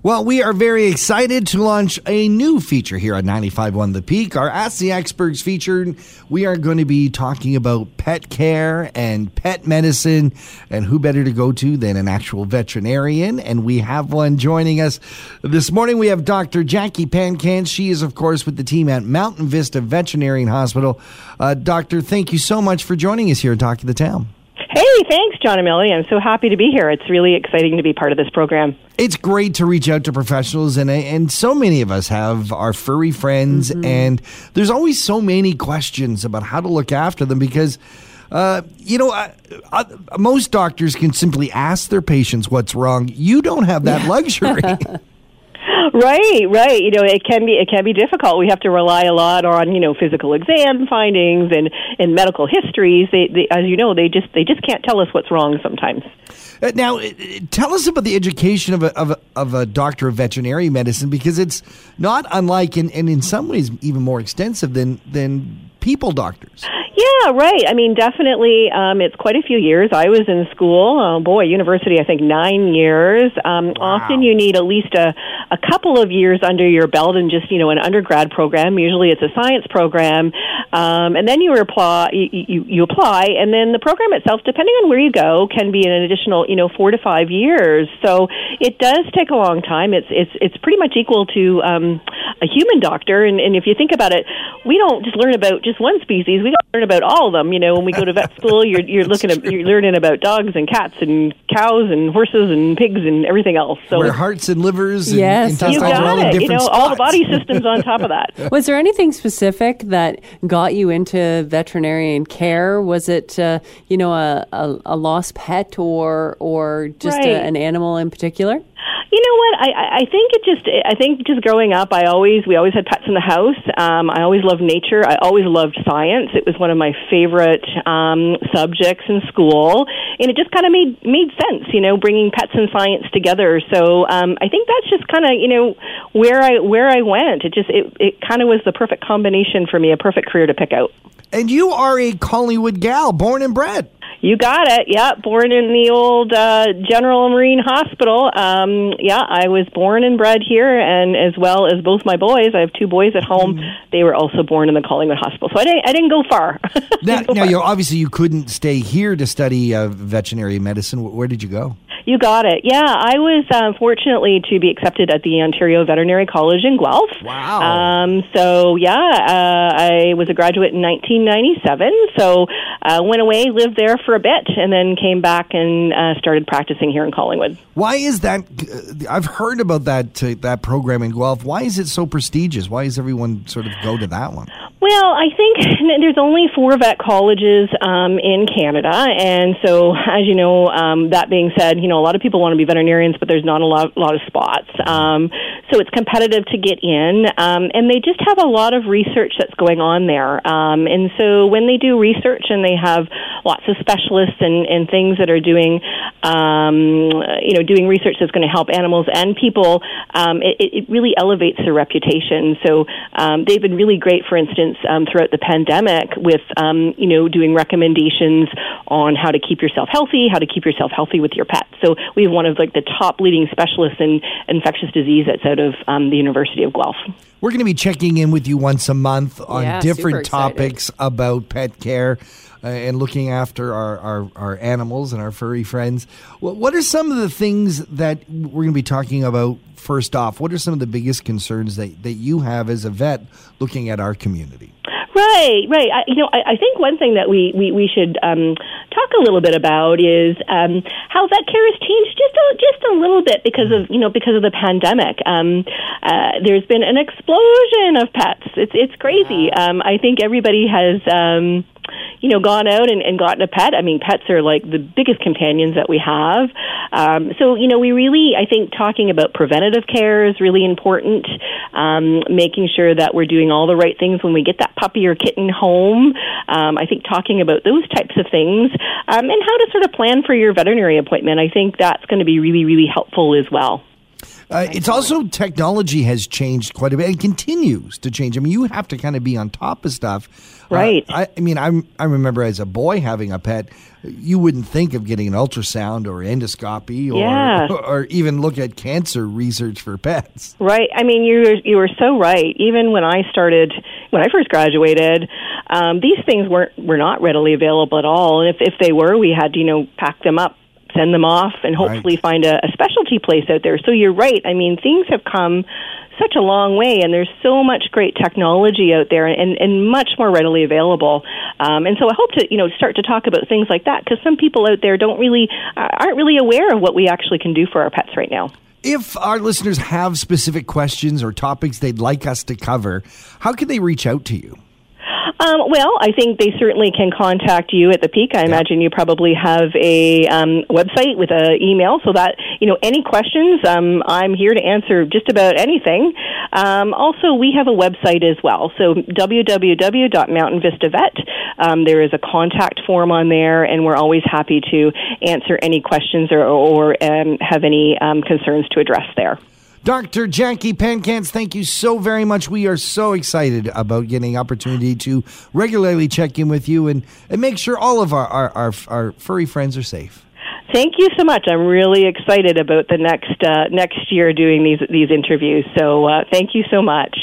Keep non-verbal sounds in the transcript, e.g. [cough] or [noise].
Well, we are very excited to launch a new feature here on 95.1 The Peak. Our Ask the Experts feature. We are going to be talking about pet care and pet medicine, and who better to go to than an actual veterinarian? And we have one joining us this morning. We have Dr. Jacquie Pankatz. She is, of course, with the team at Mountain Vista Veterinarian Hospital. Uh, doctor, thank you so much for joining us here and Talk to the Town. Hey, thanks, John Emily. I'm so happy to be here. It's really exciting to be part of this program. It's great to reach out to professionals, and and so many of us have our furry friends, mm-hmm. and there's always so many questions about how to look after them because. Uh, you know, uh, uh, most doctors can simply ask their patients what's wrong. You don't have that luxury. [laughs] Right, right. You know, it can be it can be difficult. We have to rely a lot on you know physical exam findings and and medical histories. They, they as you know, they just they just can't tell us what's wrong sometimes. Uh, now, uh, tell us about the education of a, of a, of a doctor of veterinary medicine because it's not unlike and, and in some ways even more extensive than than people doctors. Yeah, right. I mean, definitely, um, it's quite a few years. I was in school, oh boy, university, I think nine years. Um, wow. Often you need at least a, a couple of years under your belt and just, you know, an undergrad program. Usually it's a science program. Um, and then you apply, you, you, you apply, and then the program itself, depending on where you go, can be an additional, you know, four to five years. So it does take a long time. It's, it's, it's pretty much equal to um, a human doctor. And, and if you think about it, we don't just learn about just one species. We learn about all of them. You know, when we go to vet school, you're you're looking at you're learning about dogs and cats and cows and horses and pigs and everything else. So where hearts and livers, and yes, you got it. You know, spots. all the body systems on top of that. [laughs] Was there anything specific that got you into veterinarian care? Was it uh, you know a, a, a lost pet or or just right. a, an animal in particular? You know what? I I think it just I think just growing up, I always we always had pets in the house. Um, I always loved nature. I always loved science. It was one of my favorite um, subjects in school, and it just kind of made made sense. You know, bringing pets and science together. So um, I think that's just kind of you know where I where I went. It just it it kind of was the perfect combination for me, a perfect career to pick out. And you are a Collingwood gal, born and bred. You got it. Yeah, born in the old uh, General Marine Hospital. Um, yeah, I was born and bred here, and as well as both my boys, I have two boys at home. Mm-hmm. They were also born in the Collingwood Hospital, so I didn't. I didn't go far. [laughs] now, go now far. obviously you couldn't stay here to study uh, veterinary medicine. Where did you go? You got it. Yeah, I was uh, fortunately to be accepted at the Ontario Veterinary College in Guelph. Wow. Um, so yeah, uh, I was a graduate in 1997. So uh, went away, lived there for a bit, and then came back and uh, started practicing here in Collingwood. Why is that? Uh, I've heard about that uh, that program in Guelph. Why is it so prestigious? Why does everyone sort of go to that one? Well, I think [laughs] there's only four vet colleges um, in Canada, and so as you know, um, that being said, you know a lot of people want to be veterinarians, but there's not a lot, lot of spots. Um, so it's competitive to get in, um, and they just have a lot of research that's going on there. Um, and so when they do research and they have lots of specialists and, and things that are doing, um, you know, doing research that's going to help animals and people, um, it, it really elevates their reputation. So um, they've been really great, for instance, um, throughout the pandemic with, um, you know, doing recommendations on how to keep yourself healthy, how to keep yourself healthy with your pet. So we have one of like the top leading specialists in infectious disease that's out of um, the University of Guelph. We're going to be checking in with you once a month on yeah, different topics about pet care. Uh, and looking after our, our, our, animals and our furry friends. What, what are some of the things that we're going to be talking about first off? What are some of the biggest concerns that, that you have as a vet looking at our community? Right, right. I, you know, I, I think one thing that we, we, we should um, talk a little bit about is um, how vet care has changed just a, just a little bit because of you know because of the pandemic. Um, uh, there's been an explosion of pets. It's it's crazy. Um, I think everybody has. Um, you know, gone out and, and gotten a pet. I mean, pets are like the biggest companions that we have. Um, so, you know, we really, I think, talking about preventative care is really important. Um, making sure that we're doing all the right things when we get that puppy or kitten home. Um, I think talking about those types of things um, and how to sort of plan for your veterinary appointment. I think that's going to be really, really helpful as well. Uh, it's also technology has changed quite a bit and continues to change. I mean, you have to kind of be on top of stuff, uh, right? Uh, I, I, mean, I I remember as a boy having a pet, you wouldn't think of getting an ultrasound or endoscopy or yeah. [laughs] or even look at cancer research for pets. Right. I mean, you you were so right. Even when I started, when I first graduated, um, these things weren't were not readily available at all. And if if they were, we had to you know pack them up send them off and hopefully right. find a, a specialty place out there. So you're right. I mean, things have come such a long way, and there's so much great technology out there, and, and much more readily available. Um, and so I hope to you know start to talk about things like that because some people out there don't really uh, aren't really aware of what we actually can do for our pets right now. If our listeners have specific questions or topics they'd like us to cover, how can they reach out to you? Um, well, I think they certainly can contact you at the peak. I yeah. imagine you probably have a um, website with an email, so that you know any questions. Um, I'm here to answer just about anything. Um, also, we have a website as well. So www.mountainvistavet. Um, there is a contact form on there, and we're always happy to answer any questions or, or um, have any concerns to address there. Dr. Jacquie Pankatz, thank you so very much. We are so excited about getting opportunity to regularly check in with you and, and make sure all of our, our, our, our furry friends are safe. Thank you so much. I'm really excited about the next uh, next year doing these these interviews. So uh, thank you so much.